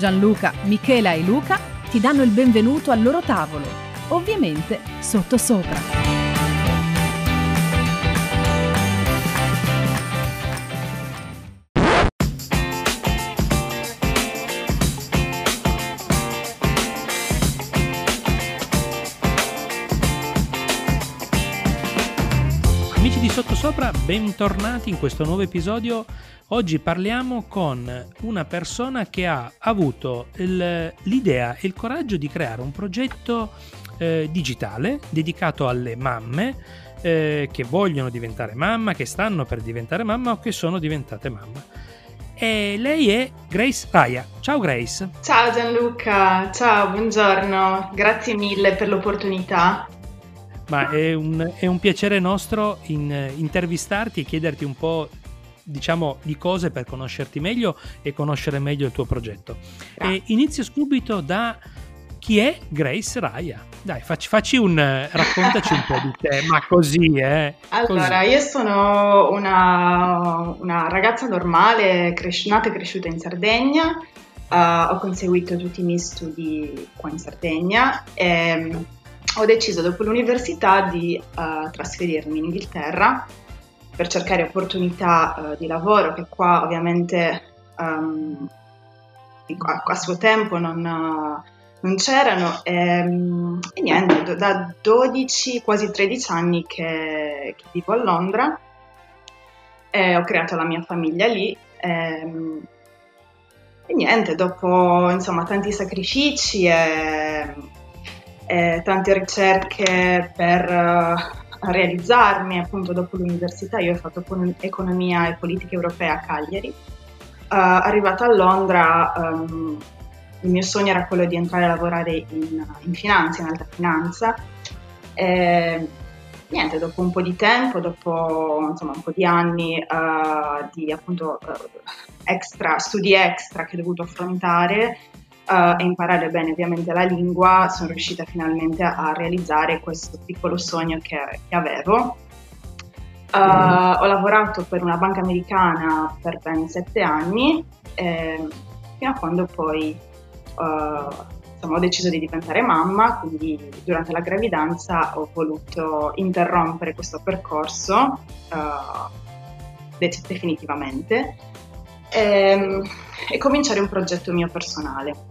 Gianluca, Michela e Luca ti danno il benvenuto al loro tavolo, ovviamente sottosopra. Bentornati in questo nuovo episodio. Oggi parliamo con una persona che ha avuto il- l'idea e il coraggio di creare un progetto eh, digitale dedicato alle mamme eh, che vogliono diventare mamma, che stanno per diventare mamma o che sono diventate mamma. E lei è Grace Raya. Ciao Grace. Ciao Gianluca, ciao, buongiorno, grazie mille per l'opportunità. Ma è un, è un piacere nostro in- intervistarti e chiederti un po' diciamo di cose per conoscerti meglio e conoscere meglio il tuo progetto. E inizio subito da chi è Grace Raya? Dai, facci, facci un raccontaci un po' di te, ma così, eh. Allora, così. io sono una, una ragazza normale, cres- nata e cresciuta in Sardegna, eh, ho conseguito tutti i miei studi qua in Sardegna e mm, ho deciso dopo l'università di eh, trasferirmi in Inghilterra per cercare opportunità eh, di lavoro che qua ovviamente ehm, a, a suo tempo non, non c'erano. E, e niente, do- da 12, quasi 13 anni che, che vivo a Londra e ho creato la mia famiglia lì ehm, e, niente, dopo insomma tanti sacrifici e, e tante ricerche per eh, realizzarmi appunto dopo l'università, io ho fatto econ- economia e politica europea a Cagliari. Eh, arrivata a Londra, ehm, il mio sogno era quello di entrare a lavorare in, in finanza, in alta finanza. E, niente, dopo un po' di tempo, dopo insomma un po' di anni eh, di appunto eh, extra, studi extra che ho dovuto affrontare eh, e imparare bene ovviamente la lingua, sono riuscita finalmente a realizzare questo piccolo sogno che, che avevo. Eh, ho lavorato per una banca americana per ben sette anni, eh, fino a quando poi eh, insomma, ho deciso di diventare mamma, quindi durante la gravidanza ho voluto interrompere questo percorso de- definitivamente ehm, e cominciare un progetto mio personale.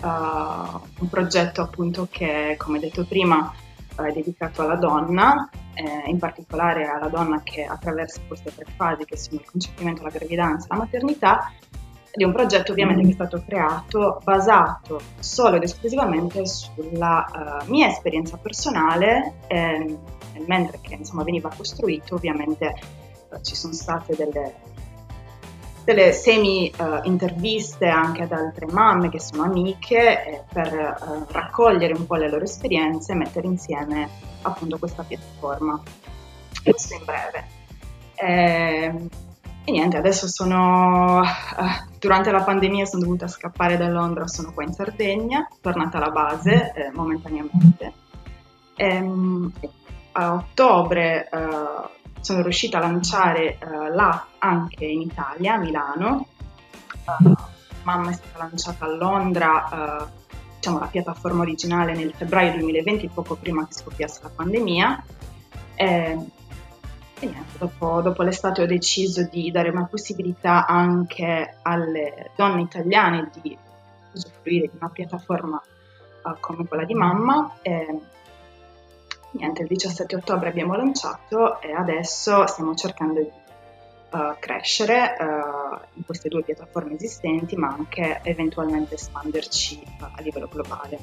Uh, un progetto appunto che, come detto prima, è dedicato alla donna, eh, in particolare alla donna che attraversa queste tre fasi che sono il concepimento, la gravidanza e la maternità, è un progetto ovviamente che è stato creato basato solo ed esclusivamente sulla uh, mia esperienza personale, ehm, e mentre che insomma veniva costruito ovviamente ci sono state delle delle semi uh, interviste anche ad altre mamme che sono amiche eh, per uh, raccogliere un po' le loro esperienze e mettere insieme appunto questa piattaforma. Questo in breve. E, e niente, adesso sono, uh, durante la pandemia sono dovuta scappare da Londra, sono qua in Sardegna, tornata alla base eh, momentaneamente. Ehm, a ottobre sono riuscita a lanciare uh, l'app anche in Italia, a Milano. Uh, mamma è stata lanciata a Londra, uh, diciamo la piattaforma originale nel febbraio 2020, poco prima che scoppiasse la pandemia. E, e niente, dopo, dopo, l'estate ho deciso di dare una possibilità anche alle donne italiane di usufruire di una piattaforma come quella di mamma. E, niente, il 17 ottobre abbiamo lanciato e adesso stiamo cercando di uh, crescere uh, in queste due piattaforme esistenti, ma anche eventualmente espanderci uh, a livello globale.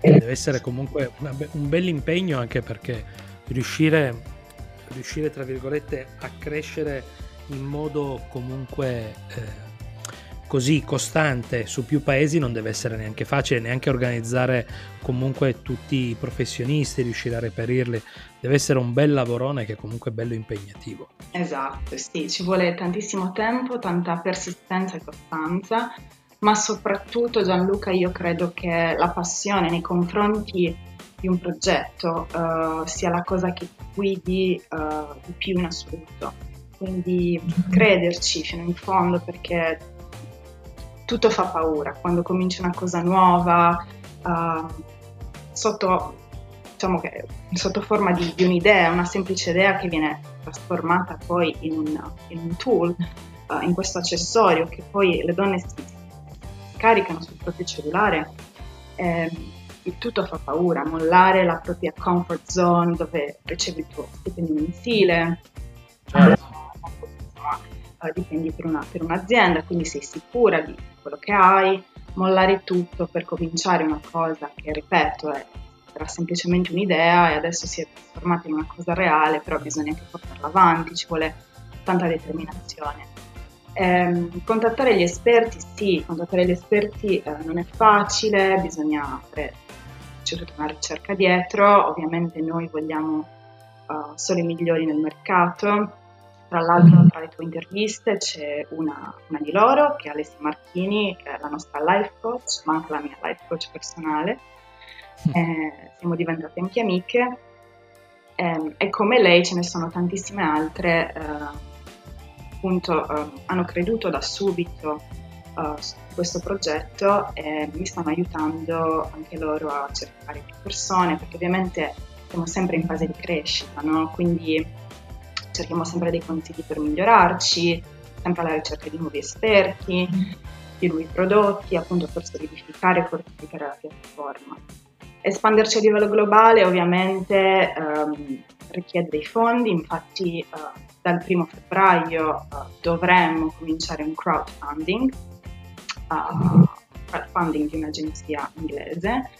Deve essere comunque be- un bel impegno anche perché riuscire, riuscire, tra virgolette, a crescere in modo comunque eh, così costante su più paesi non deve essere neanche facile, neanche organizzare comunque tutti i professionisti, riuscire a reperirli, deve essere un bel lavorone che comunque è bello impegnativo. Esatto, sì, ci vuole tantissimo tempo, tanta persistenza e costanza, ma soprattutto Gianluca io credo che la passione nei confronti di un progetto uh, sia la cosa che guidi uh, di più in assoluto. Quindi crederci fino in fondo perché tutto fa paura quando cominci una cosa nuova, uh, sotto, diciamo che, sotto forma di, di, un'idea, una semplice idea che viene trasformata poi in un, in un tool, uh, in questo accessorio che poi le donne si caricano sul proprio cellulare. Eh, il tutto fa paura, mollare la propria comfort zone dove ricevi il tuo stipendio mensile, certo. Dipendi per, una, per un'azienda, quindi sei sicura di quello che hai, mollare tutto per cominciare una cosa che, ripeto, è, era semplicemente un'idea e adesso si è trasformata in una cosa reale, però bisogna anche portarla avanti, ci vuole tanta determinazione. Eh, contattare gli esperti, sì, contattare gli esperti eh, non è facile, bisogna fare c'è tutta una ricerca dietro, ovviamente noi vogliamo uh, solo i migliori nel mercato, tra l'altro tra le tue interviste c'è una, una, di loro, che è Alessia Marchini, che è la nostra life coach, ma anche la mia life coach personale. Eh, siamo diventate anche amiche eh, e come lei ce ne sono tantissime altre, eh, appunto eh, hanno creduto da subito uh, su questo progetto e mi stanno aiutando anche loro a cercare più persone, perché ovviamente siamo sempre in fase di crescita, no? quindi cerchiamo sempre dei consigli per migliorarci, sempre alla ricerca di nuovi esperti, di nuovi prodotti, appunto per solidificare e fortificare la piattaforma. Espanderci a livello globale ovviamente um, richiede dei fondi, infatti uh, dal primo febbraio uh, dovremmo cominciare un crowdfunding, uh, crowdfunding di un'agenzia inglese,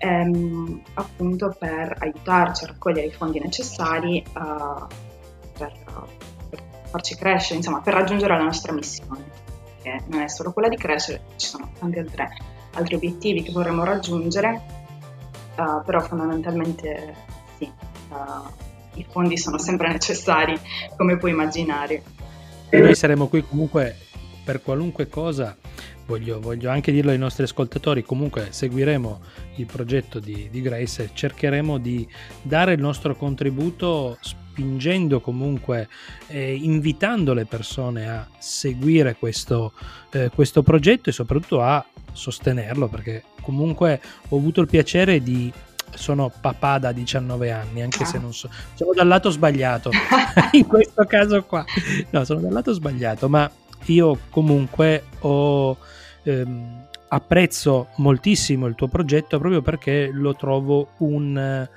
um, appunto per aiutarci a raccogliere i fondi necessari per, per farci crescere, insomma, per raggiungere la nostra missione, che non è solo quella di crescere, ci sono tanti altre, altri obiettivi che vorremmo raggiungere, uh, però fondamentalmente sì, uh, i fondi sono sempre necessari, come puoi immaginare. E noi saremo qui comunque per qualunque cosa voglio, voglio, anche dirlo ai nostri ascoltatori, comunque seguiremo il progetto di, di, Grace e cercheremo di dare il nostro contributo spingendo comunque, eh, invitando le persone a seguire questo, eh, questo progetto e soprattutto a sostenerlo perché comunque ho avuto il piacere di sono papà da 19 anni, anche ah. se non so, sono dal lato sbagliato in questo caso qua. No, sono dal lato sbagliato, ma io comunque ho, ehm, apprezzo moltissimo il tuo progetto proprio perché lo trovo un,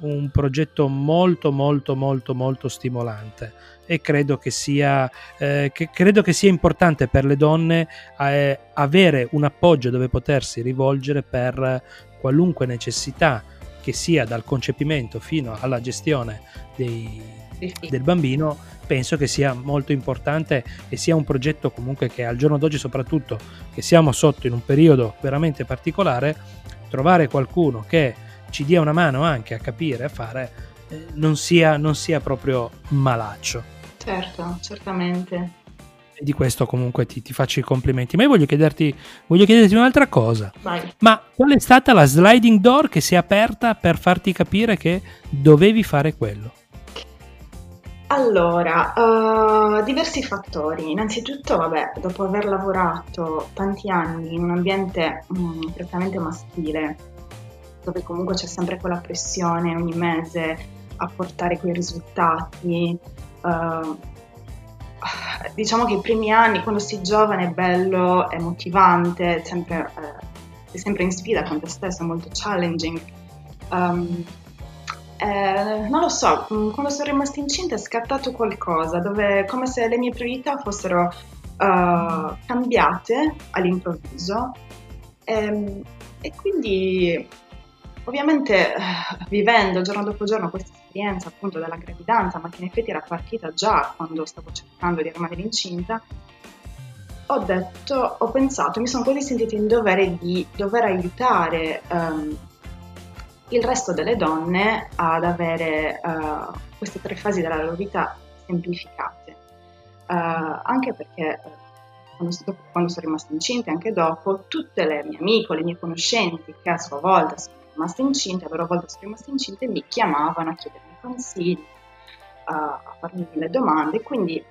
un progetto molto molto molto molto stimolante e credo che sia, eh, che, credo che sia importante per le donne eh, avere un appoggio dove potersi rivolgere per qualunque necessità che sia dal concepimento fino alla gestione dei, del bambino penso che sia molto importante e sia un progetto comunque che al giorno d'oggi soprattutto che siamo sotto in un periodo veramente particolare trovare qualcuno che ci dia una mano anche a capire a fare eh, non, sia, non sia proprio malaccio certo certamente e di questo comunque ti, ti, faccio i complimenti. Ma io voglio chiederti, voglio chiederti un'altra cosa. Vai. Ma qual è stata la sliding door che si è aperta per farti capire che dovevi fare quello? Allora, uh, diversi fattori. Innanzitutto, vabbè, dopo aver lavorato tanti anni in un ambiente um, prettamente maschile, dove comunque c'è sempre quella pressione ogni mese a portare quei risultati, uh, diciamo che i primi anni, quando sei giovane, è bello, è motivante, è sempre, eh, sei sempre in sfida con te stesso, è molto challenging. Um, eh, non lo so, mm, quando sono rimasta incinta è scattato qualcosa, dove come se le mie priorità fossero uh, cambiate all'improvviso. E, ehm, e quindi ovviamente vivendo giorno dopo giorno questa esperienza appunto della gravidanza, ma che in effetti era partita già quando stavo cercando di rimanere incinta, ho detto, ho pensato, mi sono quasi sentita in dovere di dover aiutare um, il resto delle donne ad avere uh, queste tre fasi della loro vita semplificate. Uh, anche perché quando, quando, sono rimasta incinta anche dopo, tutte le mie amiche, le mie conoscenti che a sua volta sono rimaste incinte, a loro volta sono rimaste incinte, mi chiamavano a chiedermi consigli, a farmi mille domande, quindi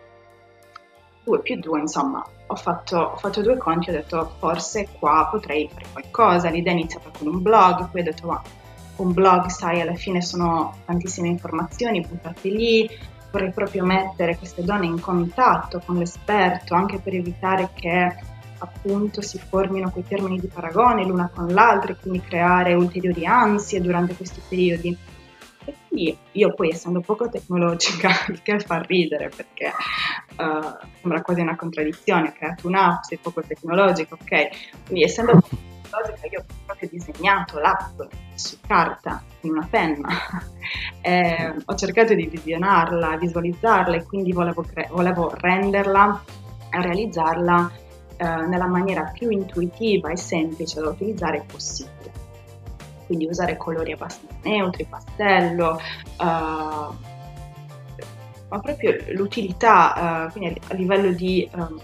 due più due, insomma, ho fatto, ho fatto due conti, ho detto forse qua potrei fare qualcosa, l'idea è iniziata con un blog, poi ho detto ma un blog, sai, alla fine sono tantissime informazioni buttate lì, vorrei proprio mettere queste donne in contatto con l'esperto, anche per evitare che appunto si formino quei termini di paragone l'una con l'altra e quindi creare ulteriori ansie durante questi periodi. E quindi io poi essendo poco tecnologica, il che fa ridere perché uh, sembra quasi una contraddizione, ho creato un'app, sei poco tecnologica, ok? Quindi essendo poco tecnologica io ho proprio disegnato l'app su carta, in una penna, eh, ho cercato di visionarla, visualizzarla e quindi volevo, cre- volevo renderla, realizzarla eh, nella maniera più intuitiva e semplice da utilizzare possibile. Quindi usare colori abbastanza neutri, pastello, uh, ma proprio l'utilità, uh, quindi a livello di um,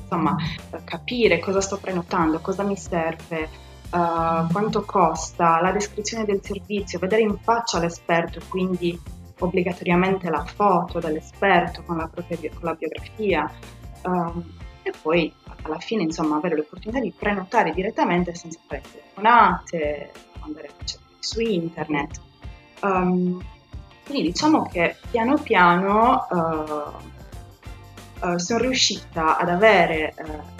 insomma, capire cosa sto prenotando, cosa mi serve, uh, quanto costa, la descrizione del servizio, vedere in faccia l'esperto, quindi obbligatoriamente la foto dell'esperto con la propria con la biografia um, e poi alla fine insomma avere l'opportunità di prenotare direttamente senza fare telefonate, andare a cercare su internet. Um, quindi diciamo che piano piano uh, uh, sono riuscita ad avere uh,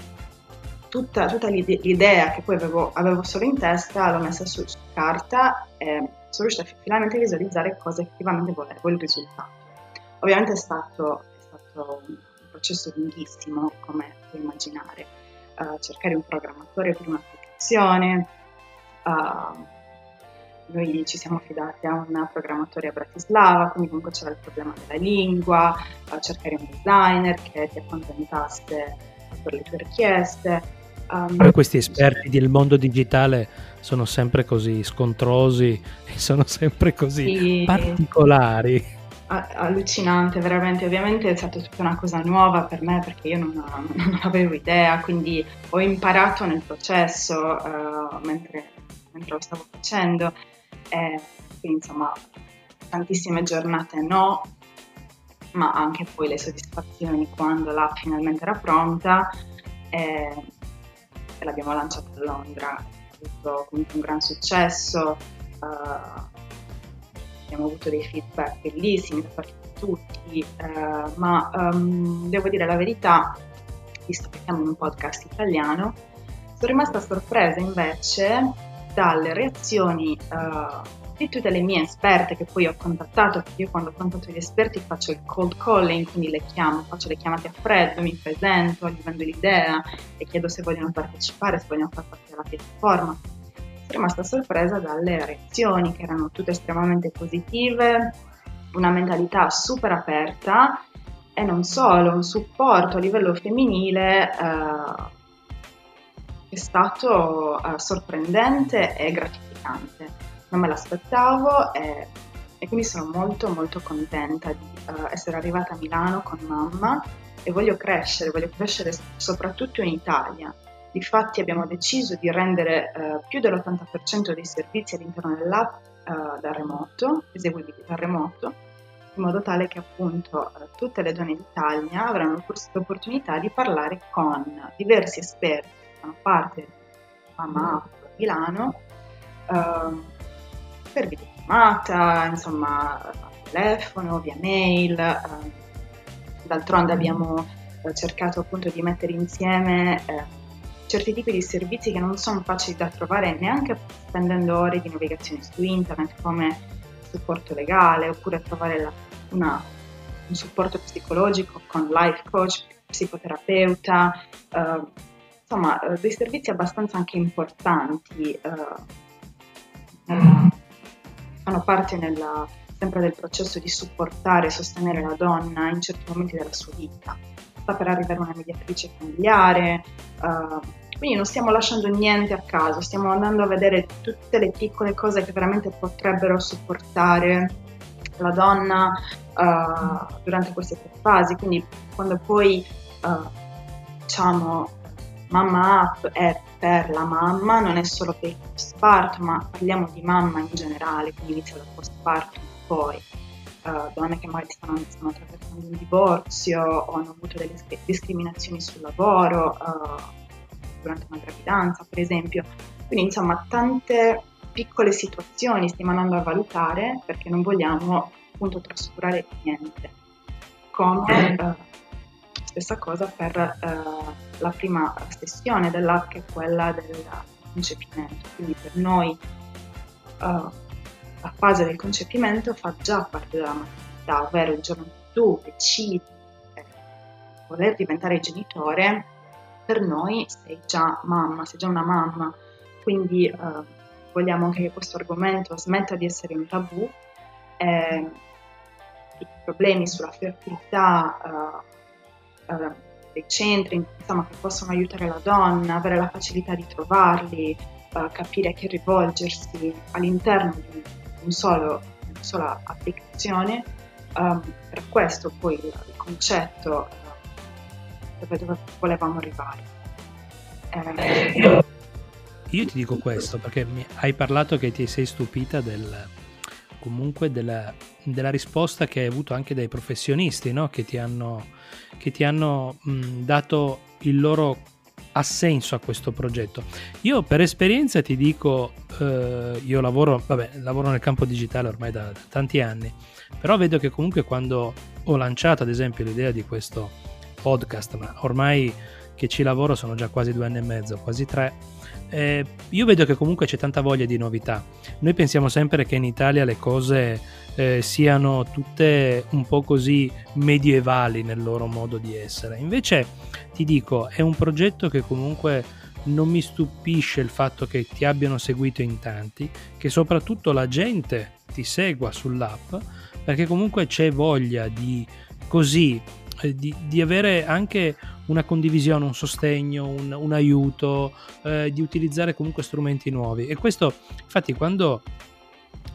tutta, tutta, l'idea che poi avevo, avevo, solo in testa, l'ho messa su, su carta e sono riuscita finalmente a visualizzare cosa effettivamente volevo, il risultato. Ovviamente è stato, è stato processo lunghissimo, come puoi immaginare, cercare un programmatore per un'applicazione, Uh, noi ci siamo affidati a un programmatore a Bratislava, quindi comunque c'era il problema della lingua, cercare un designer che ti accontentasse per le tue richieste. Um, questi esperti del mondo digitale sono sempre così scontrosi e sono sempre così sì, particolari. Allucinante, veramente. Ovviamente è stata tutta una cosa nuova per me perché io non, non avevo idea, quindi ho imparato nel processo uh, mentre, mentre lo stavo facendo eh, quindi insomma tantissime giornate no, ma anche poi le soddisfazioni quando l'app finalmente era pronta eh, e l'abbiamo lanciata a Londra, ha avuto comunque un gran successo, uh, abbiamo avuto dei feedback bellissimi da parte di tutti, uh, ma um, devo dire la verità, visto che siamo in un podcast italiano, sono rimasta sorpresa invece dalle reazioni uh, di tutte le mie esperte che poi ho contattato, perché io quando contatto gli esperti faccio il cold calling, quindi le chiamo, faccio le chiamate a freddo, mi presento, gli vendo l'idea e chiedo se vogliono partecipare, se vogliono far parte della piattaforma. Rimasta sorpresa dalle reazioni che erano tutte estremamente positive, una mentalità super aperta e non solo, un supporto a livello femminile. Uh, è stato uh, sorprendente e gratificante. Non me l'aspettavo e, e, quindi sono molto molto contenta di uh, essere arrivata a Milano con mamma e voglio crescere, voglio crescere soprattutto in Italia. Difatti abbiamo deciso di rendere uh, più dell'80% dei servizi all'interno dell'app da remoto, eseguibili da remoto, in modo tale che appunto tutte le donne d'Italia avranno questa opportunità di parlare con diversi esperti fanno parte di Mamma App Milano uh, per videochiamata, insomma, a telefono, via mail. Uh, d'altronde abbiamo uh, cercato appunto di mettere insieme eh, certi tipi di servizi che non sono facili da trovare neanche spendendo ore di navigazione su internet come supporto legale oppure trovare la, una, un supporto psicologico con life coach, psicoterapeuta, uh, insomma eh, dei servizi abbastanza anche importanti, eh, fanno parte nella, sempre del processo di supportare e sostenere la donna in certi momenti della sua vita. Sta per arrivare una mediatrice familiare, uh, quindi non stiamo lasciando niente a caso, stiamo andando a vedere tutte le piccole cose che veramente potrebbero supportare la donna uh, durante queste tre fasi, quindi quando poi uh, diciamo mamma up è per la mamma, non è solo per il postpartum, ma parliamo di mamma in generale, quindi inizia dal postpartum poi. Uh, donne che magari stanno, stanno attraversando un divorzio o hanno avuto delle discriminazioni sul lavoro uh, durante una gravidanza, per esempio. Quindi, insomma, tante piccole situazioni stiamo andando a valutare perché non vogliamo appunto trascurare niente. Come uh, stessa cosa per la prima sessione dell'app che è quella del concepimento. Quindi per noi la fase del concepimento fa già parte della maternità, ovvero il giorno in cui tu decidi eh, voler diventare genitore, per noi sei già mamma, sei già una mamma. Quindi eh, vogliamo anche che questo argomento smetta di essere un tabù. Eh, I problemi sulla fertilità eh, eh, dei centri insomma, che possono aiutare la donna, avere la facilità di trovarli, eh, capire a chi rivolgersi all'interno di un solo, una sola applicazione. Um, per questo poi il, concetto uh, dove, volevamo arrivare. Eh, io ti dico questo perché hai parlato che ti sei stupita del, comunque della, della, risposta che hai avuto anche dai professionisti no? che ti hanno, che ti hanno mh, dato il loro assenso a questo progetto. Io per esperienza ti dico, eh, io lavoro, vabbè, lavoro nel campo digitale ormai da, da tanti anni, però vedo che comunque quando ho lanciato ad esempio l'idea di questo podcast, ma ormai che ci lavoro sono già quasi due anni e mezzo, quasi tre, eh, io vedo che comunque c'è tanta voglia di novità. Noi pensiamo sempre che in Italia le cose eh, siano tutte un po' così medievali nel loro modo di essere. Invece ti dico, è un progetto che comunque non mi stupisce il fatto che ti abbiano seguito in tanti, che soprattutto la gente ti segua sull'app, perché comunque c'è voglia di così, eh, di, di avere anche una condivisione, un sostegno, un, un aiuto, eh, di utilizzare comunque strumenti nuovi. E questo, infatti, quando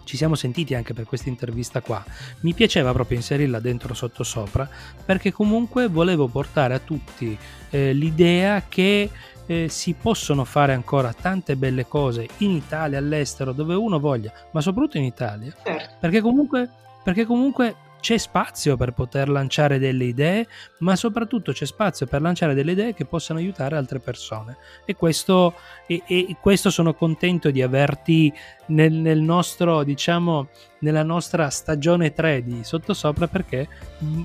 ci siamo sentiti anche per questa intervista qua, mi piaceva proprio inserirla dentro sottosopra perché comunque volevo portare a tutti eh, l'idea che eh, si possono fare ancora tante belle cose in Italia, all'estero, dove uno voglia, ma soprattutto in Italia, certo. perché comunque, perché comunque c'è spazio per poter lanciare delle idee, ma soprattutto c'è spazio per lanciare delle idee che possano aiutare altre persone. E questo, e, e questo sono contento di averti nel, nel, nostro, diciamo, nella nostra stagione 3 di Sottosopra perché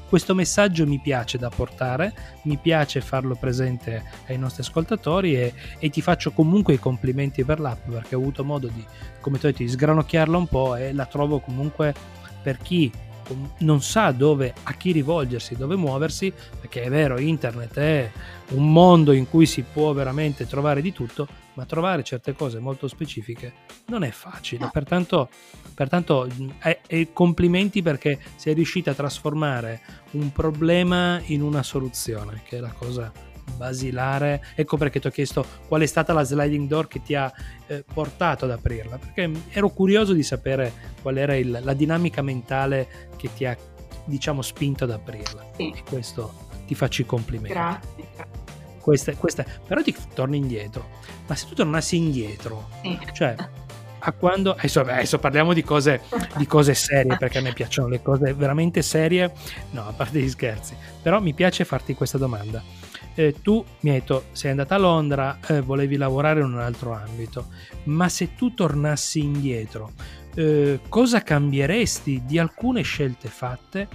questo messaggio mi piace da portare, mi piace farlo presente ai nostri ascoltatori e, e ti faccio comunque i complimenti per l'app perché ho avuto modo di, come tu hai detto, di sgranocchiarla un po' e la trovo comunque per chi non sa dove, a chi rivolgersi, dove muoversi, perché è vero, internet è un mondo in cui si può veramente trovare di tutto, ma trovare certe cose molto specifiche non è facile. Pertanto, pertanto è, è complimenti perché sei riuscita a trasformare un problema in una soluzione, che è la cosa basilare. Ecco perché ti ho chiesto qual è stata la sliding door che ti ha eh, portato ad aprirla, perché ero curioso di sapere qual era il, la dinamica mentale che ti ha, diciamo, spinto ad aprirla. Sì. E questo ti faccio i complimenti. Grazie. Questa, questa, però ti torni indietro. Ma se tu tornassi indietro, sì. cioè a quando adesso, adesso parliamo di cose, di cose, serie perché a me piacciono le cose veramente serie no a parte gli scherzi però mi piace farti questa domanda eh, tu mi hai detto sei andata a Londra, eh, volevi lavorare in un altro ambito, ma se tu tornassi indietro, eh, cosa cambieresti di alcune scelte fatte,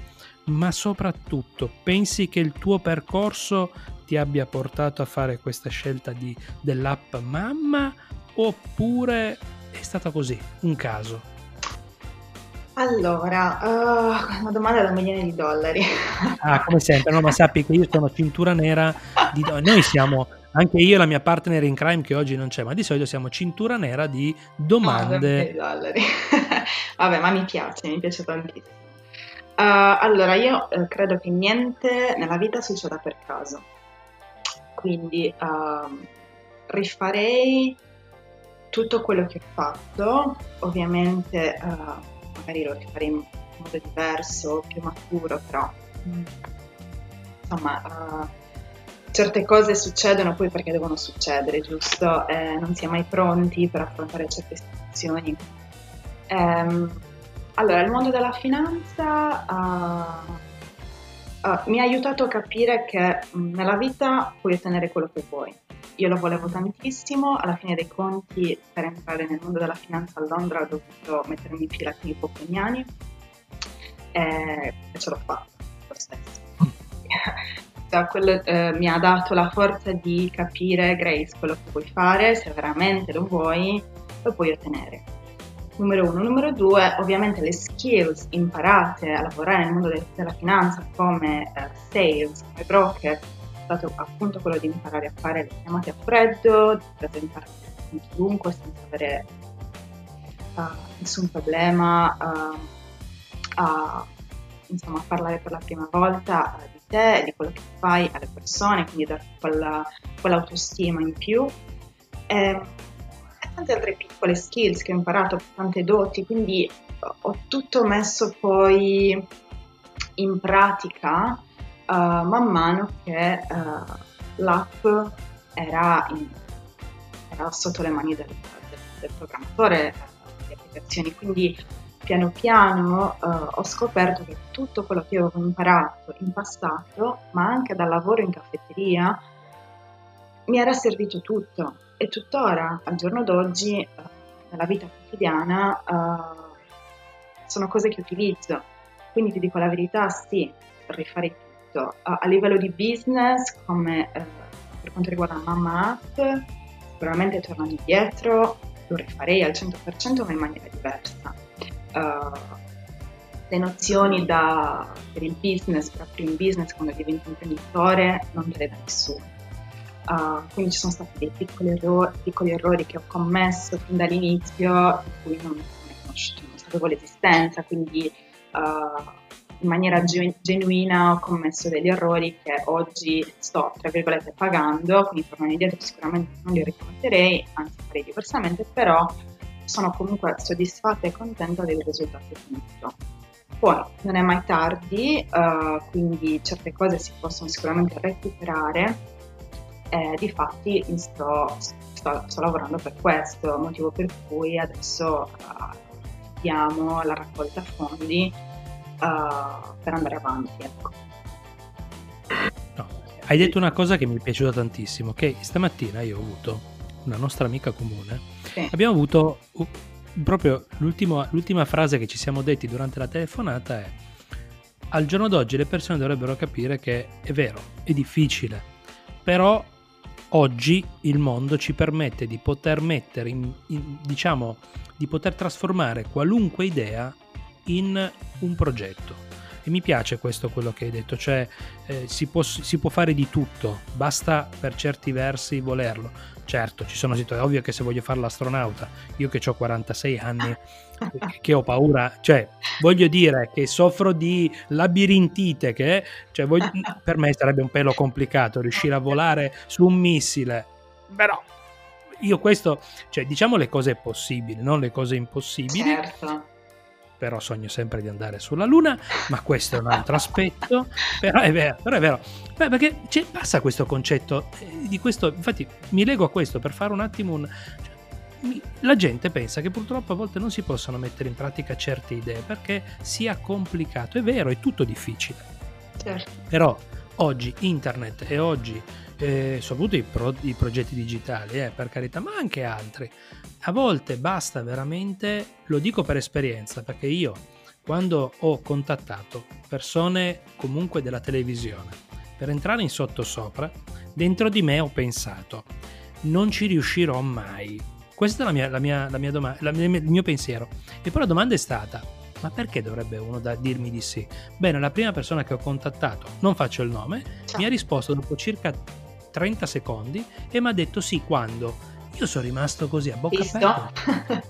ma soprattutto pensi che il tuo percorso ti abbia portato a fare questa scelta di, dell'app mamma oppure è stata così, un caso? Allora, uh, una domanda da un milione di dollari. Ah, come sempre, no, ma sappi che io sono cintura nera di Noi siamo, anche io e la mia partner in crime che oggi non c'è, ma di solito siamo cintura nera di domande. Oh. Vabbè, ma mi piace, mi piace tantissimo. Uh, allora, io uh, credo che niente nella vita succeda per caso, quindi uh, rifarei tutto quello che ho fatto, ovviamente magari lo rifarei in modo diverso, più maturo, però mm, insomma certe cose succedono poi perché devono succedere, giusto? Eh, non si è mai pronti per affrontare certe situazioni. Um, allora, il mondo della finanza uh, uh, mi ha aiutato a capire che nella vita puoi ottenere quello che vuoi. Io lo volevo tantissimo, alla fine dei conti per entrare nel mondo della finanza a Londra ho dovuto mettermi in fila con i pochiniani e ce l'ho fatta lo stesso. Quello eh, mi ha dato la forza di capire, Grace, quello che vuoi fare, se veramente lo vuoi, lo puoi ottenere numero uno. Numero due, ovviamente le skills imparate a lavorare nel mondo de- della finanza come uh, sales, come broker, è stato appunto quello di imparare a fare le chiamate a freddo, di presentarsi a chiunque senza avere uh, nessun problema uh, a, insomma, a parlare per la prima volta di te, di quello che fai alle persone, quindi darti quella, quell'autostima in più. E, ehm, tante altre piccole skills che ho imparato, tante doti, quindi ho tutto messo poi in pratica uh, man mano che uh, l'app era, in, era, sotto le mani del, del, del programmatore delle applicazioni, quindi piano piano uh, ho scoperto che tutto quello che avevo imparato in passato, ma anche dal lavoro in caffetteria, mi era servito tutto e tuttora al giorno d'oggi eh, nella vita quotidiana eh, sono cose che utilizzo. Quindi ti dico la verità, sì, rifarei tutto. A, a livello di business, come eh, per quanto riguarda Mamma App, sicuramente tornando indietro lo rifarei al 100% ma in maniera diversa. Uh, le nozioni da, per il business, per aprire un business quando diventi imprenditore, non le dà nessuno. Uh, quindi ci sono stati dei piccoli errori, piccoli errori, che ho commesso fin dall'inizio di cui non, non, sapevo l'esistenza, quindi uh, in maniera ge- genuina ho commesso degli errori che oggi sto, tra virgolette, pagando, quindi tornando indietro sicuramente non li ricommetterei, anzi farei diversamente, però sono comunque soddisfatta e contenta del risultato ottenuto. Poi non è mai tardi, uh, quindi certe cose si possono sicuramente recuperare e di fatti sto, sto, sto, lavorando per questo, motivo per cui adesso uh, la raccolta fondi uh, per andare avanti. Ecco. No, hai detto una cosa che mi è piaciuta tantissimo, che stamattina io ho avuto una nostra amica comune, sì. abbiamo avuto proprio l'ultima frase che ci siamo detti durante la telefonata è al giorno d'oggi le persone dovrebbero capire che è vero, è difficile, però oggi il mondo ci permette di poter mettere in, in, diciamo di poter trasformare qualunque idea in un progetto e mi piace questo quello che hai detto cioè eh, si, può, si può fare di tutto basta per certi versi volerlo certo ci sono situazioni ovvio che se voglio fare l'astronauta io che ho 46 anni che ho paura, cioè voglio dire che soffro di labirintite, che cioè, voglio, per me sarebbe un pelo complicato riuscire a volare su un missile, però io questo, cioè diciamo le cose possibili, non le cose impossibili. Certo. Però sogno sempre di andare sulla Luna, ma questo è un altro aspetto. Però è vero, però è vero. Beh, perché passa questo concetto eh, di questo, infatti mi lego a questo per fare un attimo un, cioè, la gente pensa che purtroppo a volte non si possano mettere in pratica certe idee perché sia complicato. È vero, è tutto difficile. Certo. Però oggi internet e oggi eh, soprattutto i, pro, i, progetti digitali, eh, per carità, ma anche altri, a volte basta veramente, lo dico per esperienza, perché io quando ho contattato persone comunque della televisione per entrare in sottosopra, dentro di me ho pensato, non ci riuscirò mai, questa è la mia, la mia, la mia domanda, il mio pensiero. E poi la domanda è stata: ma perché dovrebbe uno da dirmi di sì? Bene, la prima persona che ho contattato, non faccio il nome, Ciao. mi ha risposto dopo circa 30 secondi e mi ha detto sì quando. Io sono rimasto così a bocca Visto? aperta.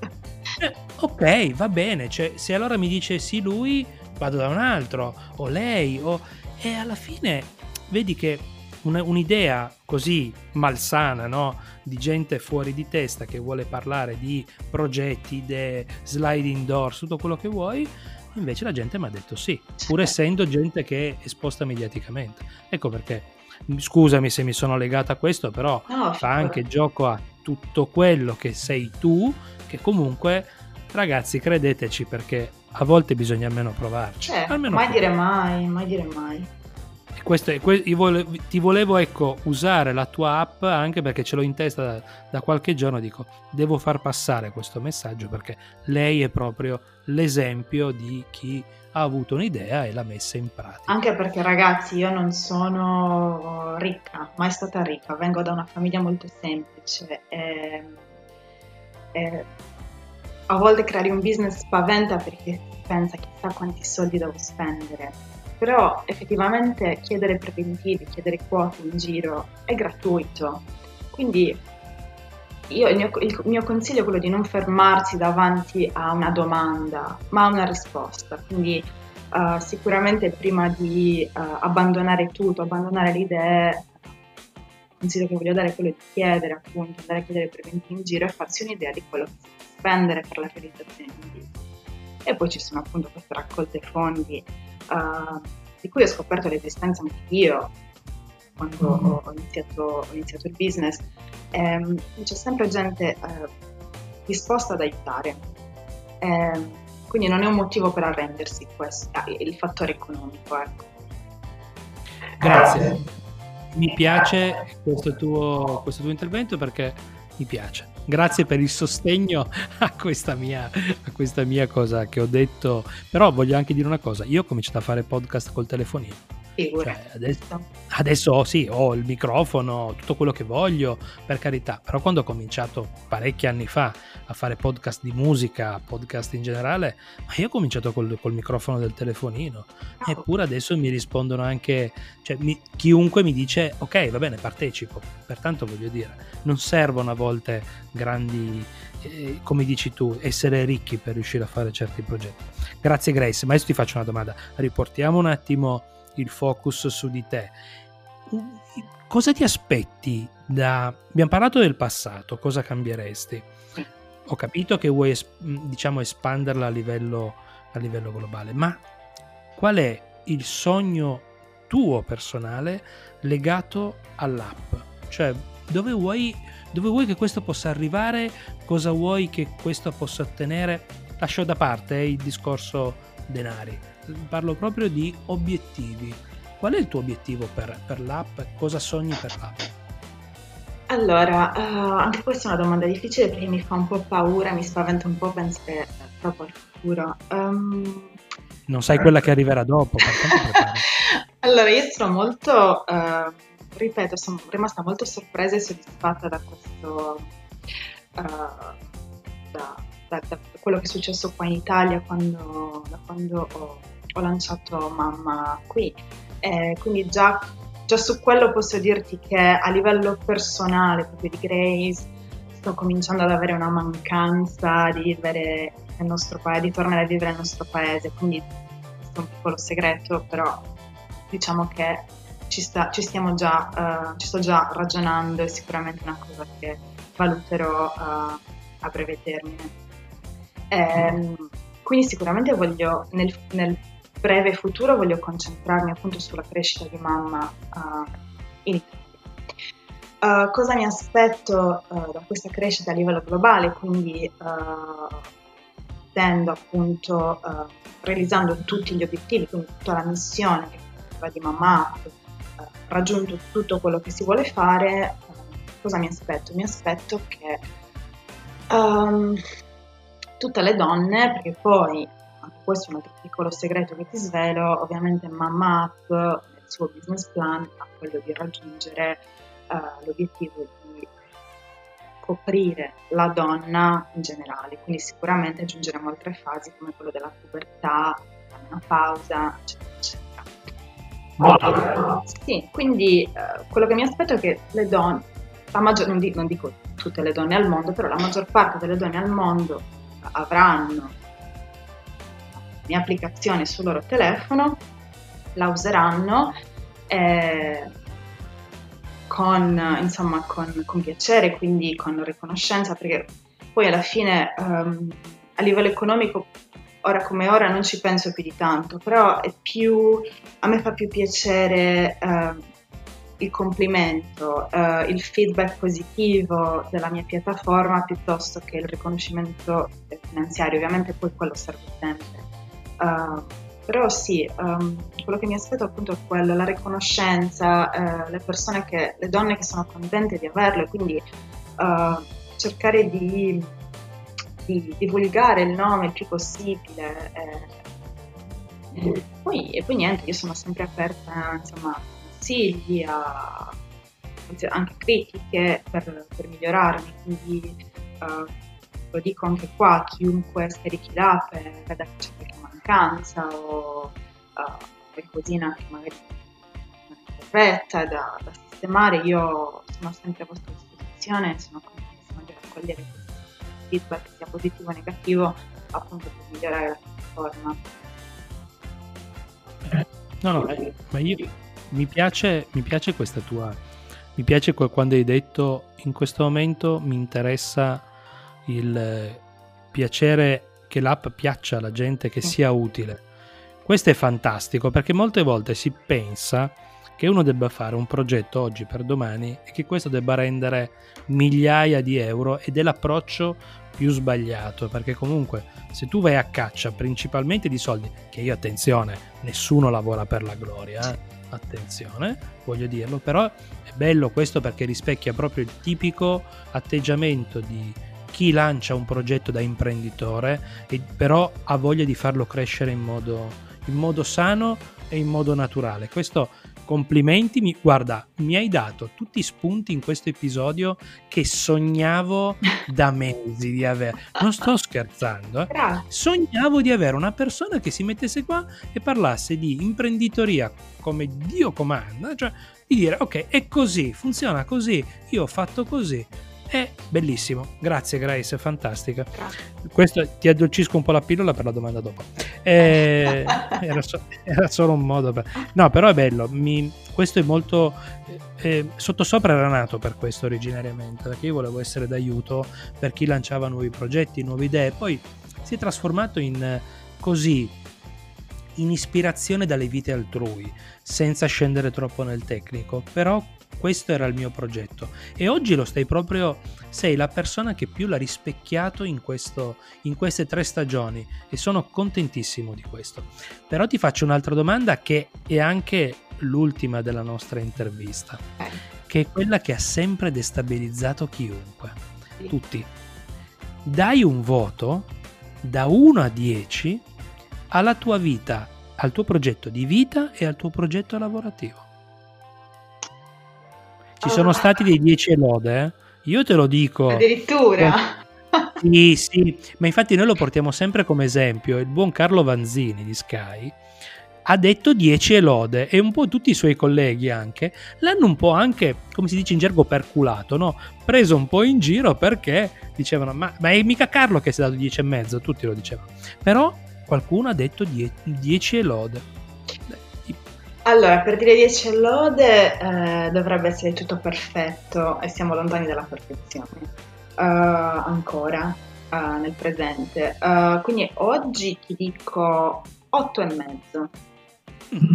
eh, ok, va bene, cioè, se allora mi dice sì lui, vado da un altro, o lei, o... e alla fine vedi che una, un'idea così malsana, no? Di gente fuori di testa che vuole parlare di progetti, idee, sliding doors, tutto quello che vuoi, invece la gente mi ha detto sì, pur essendo gente che è esposta mediaticamente. Ecco perché, scusami se mi sono legata a questo, però no, fa anche gioco a tutto quello che sei tu, che comunque, ragazzi, credeteci perché a volte bisogna almeno provarci. Eh, almeno mai dire mai, mai dire mai questo ti volevo ecco, usare la tua app anche perché ce l'ho in testa da, da, qualche giorno. Dico, devo far passare questo messaggio perché lei è proprio l'esempio di chi ha avuto un'idea e l'ha messa in pratica. Anche perché, ragazzi, io non sono ricca, mai stata ricca, vengo da una famiglia molto semplice. E, e a volte creare un business spaventa perché pensa chissà quanti soldi devo spendere però effettivamente chiedere preventivi, chiedere quote in giro è gratuito. Quindi io, il, mio, il, mio, consiglio è quello di non fermarsi davanti a una domanda, ma a una risposta. Quindi uh, sicuramente prima di uh, abbandonare tutto, abbandonare le idee, il consiglio che voglio dare è quello di chiedere, appunto, andare a chiedere preventivi in giro e farsi un'idea di quello che si può spendere per la realizzazione di un business. E poi ci sono appunto queste raccolte fondi uh, di cui ho scoperto l'esistenza anche io quando mm-hmm. ho, iniziato, ho, iniziato, il business. Um, c'è sempre gente uh, disposta ad aiutare. Um, quindi non è un motivo per arrendersi questo, il fattore economico. Ecco. Grazie. Mi piace questo tuo, questo tuo intervento perché mi piace. Grazie per il sostegno a questa, mia, a questa mia cosa che ho detto. Però voglio anche dire una cosa: io ho cominciato a fare podcast col telefonino cioè, adesso, adesso sì, ho il microfono, tutto quello che voglio, per carità, però quando ho cominciato parecchi anni fa a fare podcast di musica, podcast in generale, ma io ho cominciato col, col microfono del telefonino, oh. eppure adesso mi rispondono anche, cioè mi, chiunque mi dice ok, va bene, partecipo, pertanto voglio dire, non servono a volte grandi, eh, come dici tu, essere ricchi per riuscire a fare certi progetti. Grazie Grace, ma adesso ti faccio una domanda, riportiamo un attimo il focus su di te. Cosa ti aspetti da... Abbiamo parlato del passato, cosa cambieresti? Ho capito che vuoi diciamo espanderla a livello, a livello globale, ma qual è il sogno tuo personale legato all'app? Cioè, dove vuoi, dove vuoi che questo possa arrivare? Cosa vuoi che questo possa ottenere? Lascio da parte eh, il discorso denari parlo proprio di obiettivi. Qual è il tuo obiettivo per, per l'app? Cosa sogni per l'app? Allora, uh, anche questa è una domanda difficile perché mi fa un po' paura, mi spaventa un po' pensare troppo al futuro. Um, non sai quella che arriverà dopo, Allora, io sono molto, uh, ripeto, sono rimasta molto sorpresa e soddisfatta da questo, uh, da, da, da, quello che è successo qua in Italia quando, da quando ho ho lanciato mamma qui. Eh, quindi già, già, su quello posso dirti che a livello personale, proprio di Grace, sto cominciando ad avere una mancanza di vivere nel nostro paese, di tornare a vivere nel nostro paese. Quindi questo è un piccolo segreto, però diciamo che ci, sta, ci già, uh, ci sto già ragionando, è sicuramente una cosa che valuterò uh, a breve termine. Eh, quindi sicuramente voglio nel, nel breve futuro voglio concentrarmi appunto sulla crescita di mamma uh, in Italia. Uh, cosa mi aspetto uh, da questa crescita a livello globale? Quindi tendo appunto realizzando tutti gli obiettivi, quindi tutta la missione di mamma, raggiunto tutto quello che si vuole fare, cosa mi aspetto? Mi aspetto che um, tutte le donne, perché poi questo è un altro piccolo segreto che ti svelo, ovviamente Mamma App nel suo business plan ha quello di raggiungere uh, l'obiettivo di coprire la donna in generale, quindi sicuramente aggiungeremo altre fasi come quello della pubertà, una pausa, eccetera, eccetera. Sì, quindi uh, quello che mi aspetto è che le donne, la maggior, non, dico, non dico tutte le donne al mondo, però la maggior parte delle donne al mondo avranno mia applicazione sul loro telefono, la useranno eh, con, insomma, con, con, piacere, quindi con riconoscenza, perché poi alla fine um, a livello economico, ora come ora, non ci penso più di tanto, però più, a me fa più piacere uh, il complimento, uh, il feedback positivo della mia piattaforma piuttosto che il riconoscimento finanziario, ovviamente poi quello serve sempre. Uh, però sì, um, quello che mi aspetto appunto è quello, la riconoscenza, uh, le persone che, le donne che sono contente di averlo e quindi uh, cercare di, di, divulgare il nome il più possibile. Eh, e, poi, e, poi, niente, io sono sempre aperta insomma, a consigli, a, anche critiche per, per migliorarmi, quindi lo dico anche qua, chiunque scarichi l'app qualche mancanza o uh, qualcosina che magari non è corretta da, da, sistemare, io sono sempre a vostra disposizione, sono contentissima di raccogliere feedback sia positivo o negativo appunto per migliorare la piattaforma. No, no, eh, ma io mi piace, mi piace questa tua, mi piace quando hai detto in questo momento mi interessa il piacere che l'app piaccia alla gente, che sia utile. Questo è fantastico perché molte volte si pensa che uno debba fare un progetto oggi per domani e che questo debba rendere migliaia di euro ed è l'approccio più sbagliato perché comunque se tu vai a caccia principalmente di soldi che io attenzione nessuno lavora per la gloria eh? attenzione voglio dirlo però è bello questo perché rispecchia proprio il tipico atteggiamento di chi lancia un progetto da imprenditore e però ha voglia di farlo crescere in modo, in modo sano e in modo naturale. Questo complimenti, mi, guarda, mi hai dato tutti i spunti in questo episodio che sognavo da mesi di avere. Non sto scherzando, eh. sognavo di avere una persona che si mettesse qua e parlasse di imprenditoria come Dio comanda, cioè di dire ok, è così, funziona così, io ho fatto così è bellissimo. Grazie Grace, è fantastica. Questo ti addolcisco un po' la pillola per la domanda dopo. Eh, era, so, era, solo un modo per... No, però è bello. Mi, questo è molto... Eh, eh, sottosopra era nato per questo originariamente, perché io volevo essere d'aiuto per chi lanciava nuovi progetti, nuove idee. Poi si è trasformato in così in ispirazione dalle vite altrui, senza scendere troppo nel tecnico, però questo era il mio progetto. E oggi lo stai proprio sei la persona che più l'ha rispecchiato in, questo, in queste tre stagioni e sono contentissimo di questo. Però ti faccio un'altra domanda che è anche l'ultima della nostra intervista eh. che è quella che ha sempre destabilizzato chiunque. Tutti. Dai un voto da 1 a 10 alla tua vita al tuo progetto di vita e al tuo progetto lavorativo ci sono stati dei 10 lode, eh? io te lo dico. Addirittura. Sì, sì, ma infatti noi lo portiamo sempre come esempio. Il buon Carlo Vanzini di Sky ha detto 10 lode e un po' tutti i suoi colleghi anche l'hanno un po' anche, come si dice in gergo, perculato, no? Preso un po' in giro perché dicevano ma, ma è mica Carlo che si è dato 10 e mezzo, tutti lo dicevano. Però qualcuno ha detto 10 lode. Allora, per dire 10 lode eh, dovrebbe essere tutto perfetto e siamo lontani dalla perfezione. Uh, ancora uh, nel presente. Uh, quindi oggi ti dico 8 e mezzo. Mm.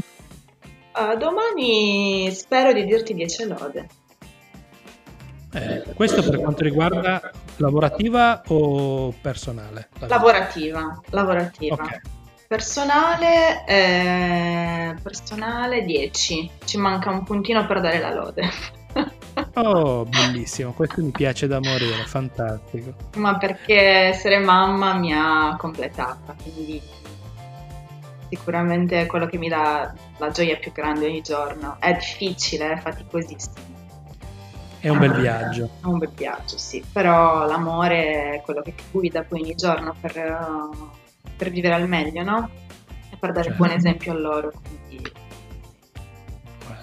domani spero di dirti 10 lode. Eh, questo per quanto riguarda lavorativa o personale? Lavorativa, lavorativa. Okay. Personale, eh, personale 10, ci manca un puntino per dare la lode. oh, bellissimo, questo mi piace da morire, fantastico. Ma perché essere mamma mi ha completata, quindi sicuramente è quello che mi dà la gioia più grande ogni giorno. È difficile, è faticosissimo. È un bel viaggio. È un bel viaggio, sì, però l'amore è quello che ti guida poi ogni giorno per per vivere al meglio, no? E per dare certo. buon esempio a loro. Quindi...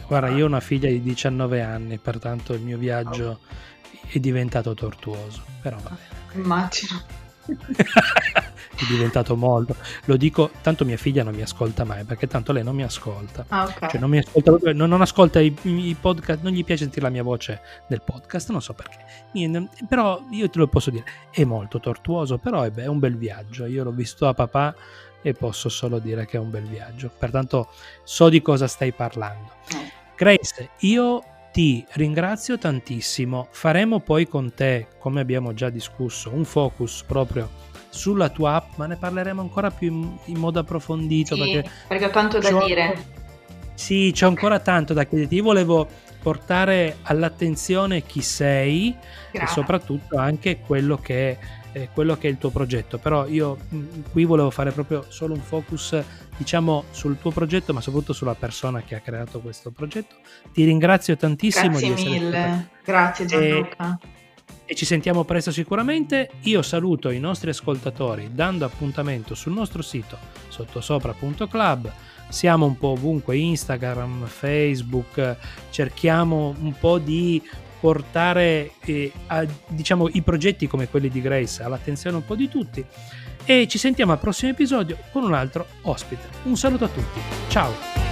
Guarda, io ho una figlia di 19 anni, pertanto il mio viaggio oh. è diventato tortuoso, però va bene. Immagino. è diventato molto. Lo dico, tanto mia figlia non mi ascolta mai, perché tanto lei non mi ascolta. Ah, ok. Cioè non mi ascolta, non, non ascolta i, i podcast, non gli piace sentire la mia voce nel podcast, non so perché. Niente, però io te lo posso dire, è molto tortuoso, però è, è un bel viaggio. Io l'ho visto a papà e posso solo dire che è un bel viaggio. Pertanto so di cosa stai parlando. Eh. Grace, io ti ringrazio tantissimo. Faremo poi con te, come abbiamo già discusso, un focus proprio sulla tua app, ma ne parleremo ancora più in, in modo approfondito. Sì, perché, perché ho tanto da dire. Sì, c'è ancora tanto da chiederti. Io volevo portare all'attenzione chi sei e Grazie. soprattutto anche quello che, è, quello che è il tuo progetto. Però io mh, qui volevo fare proprio solo un focus, diciamo, sul tuo progetto, ma soprattutto sulla persona che ha creato questo progetto. Ti ringrazio tantissimo Grazie di essere stata mille. Grazie Gianluca. E ci sentiamo presto sicuramente. Io saluto i nostri ascoltatori dando appuntamento sul nostro sito sottosopra.club. Siamo un po' ovunque, Instagram, Facebook, cerchiamo un po' di portare eh, a- diciamo, i progetti come quelli di Grace all'attenzione un po' di tutti e ci sentiamo al prossimo episodio con un altro ospite. Un saluto a tutti, ciao!